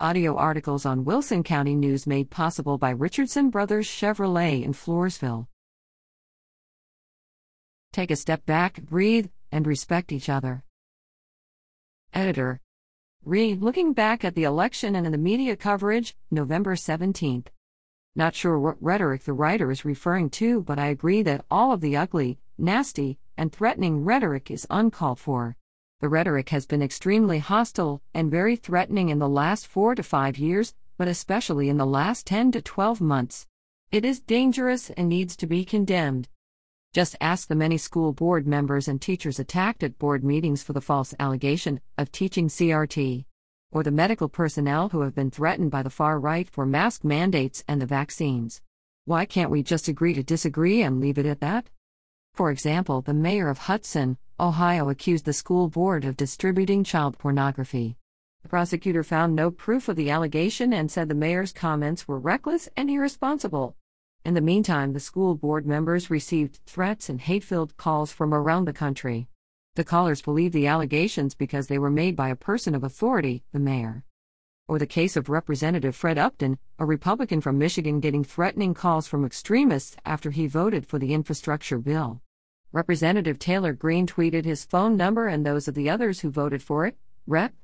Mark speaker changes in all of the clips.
Speaker 1: Audio articles on Wilson County News made possible by Richardson Brothers Chevrolet in Floresville. Take a step back, breathe, and respect each other. Editor. Read Looking back at the election and in the media coverage, November 17th. Not sure what rhetoric the writer is referring to, but I agree that all of the ugly, nasty, and threatening rhetoric is uncalled for. The rhetoric has been extremely hostile and very threatening in the last four to five years, but especially in the last 10 to 12 months. It is dangerous and needs to be condemned. Just ask the many school board members and teachers attacked at board meetings for the false allegation of teaching CRT, or the medical personnel who have been threatened by the far right for mask mandates and the vaccines. Why can't we just agree to disagree and leave it at that? For example, the mayor of Hudson, Ohio accused the school board of distributing child pornography. The prosecutor found no proof of the allegation and said the mayor's comments were reckless and irresponsible. In the meantime, the school board members received threats and hate filled calls from around the country. The callers believed the allegations because they were made by a person of authority, the mayor. Or the case of Representative Fred Upton, a Republican from Michigan, getting threatening calls from extremists after he voted for the infrastructure bill. Representative Taylor Greene tweeted his phone number and those of the others who voted for it. Rep.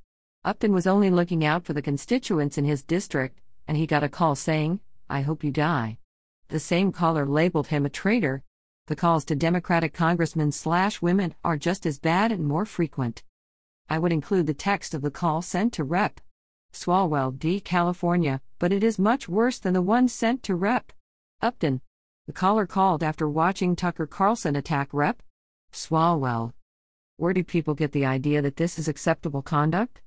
Speaker 1: Upton was only looking out for the constituents in his district, and he got a call saying, I hope you die. The same caller labeled him a traitor. The calls to Democratic congressmen slash women are just as bad and more frequent. I would include the text of the call sent to Rep. Swalwell D. California, but it is much worse than the one sent to Rep. Upton. The caller called after watching Tucker Carlson attack Rep. Swalwell. Where do people get the idea that this is acceptable conduct?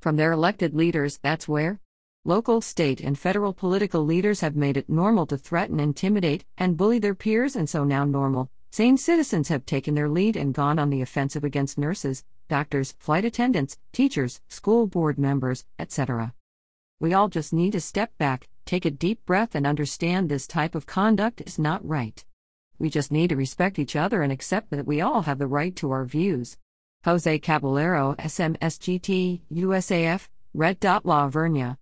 Speaker 1: From their elected leaders, that's where? Local, state, and federal political leaders have made it normal to threaten, intimidate, and bully their peers, and so now normal, sane citizens have taken their lead and gone on the offensive against nurses, doctors, flight attendants, teachers, school board members, etc. We all just need to step back, take a deep breath, and understand this type of conduct is not right. We just need to respect each other and accept that we all have the right to our views. Jose Caballero, SMSGT, USAF, Red Dot La Vernia.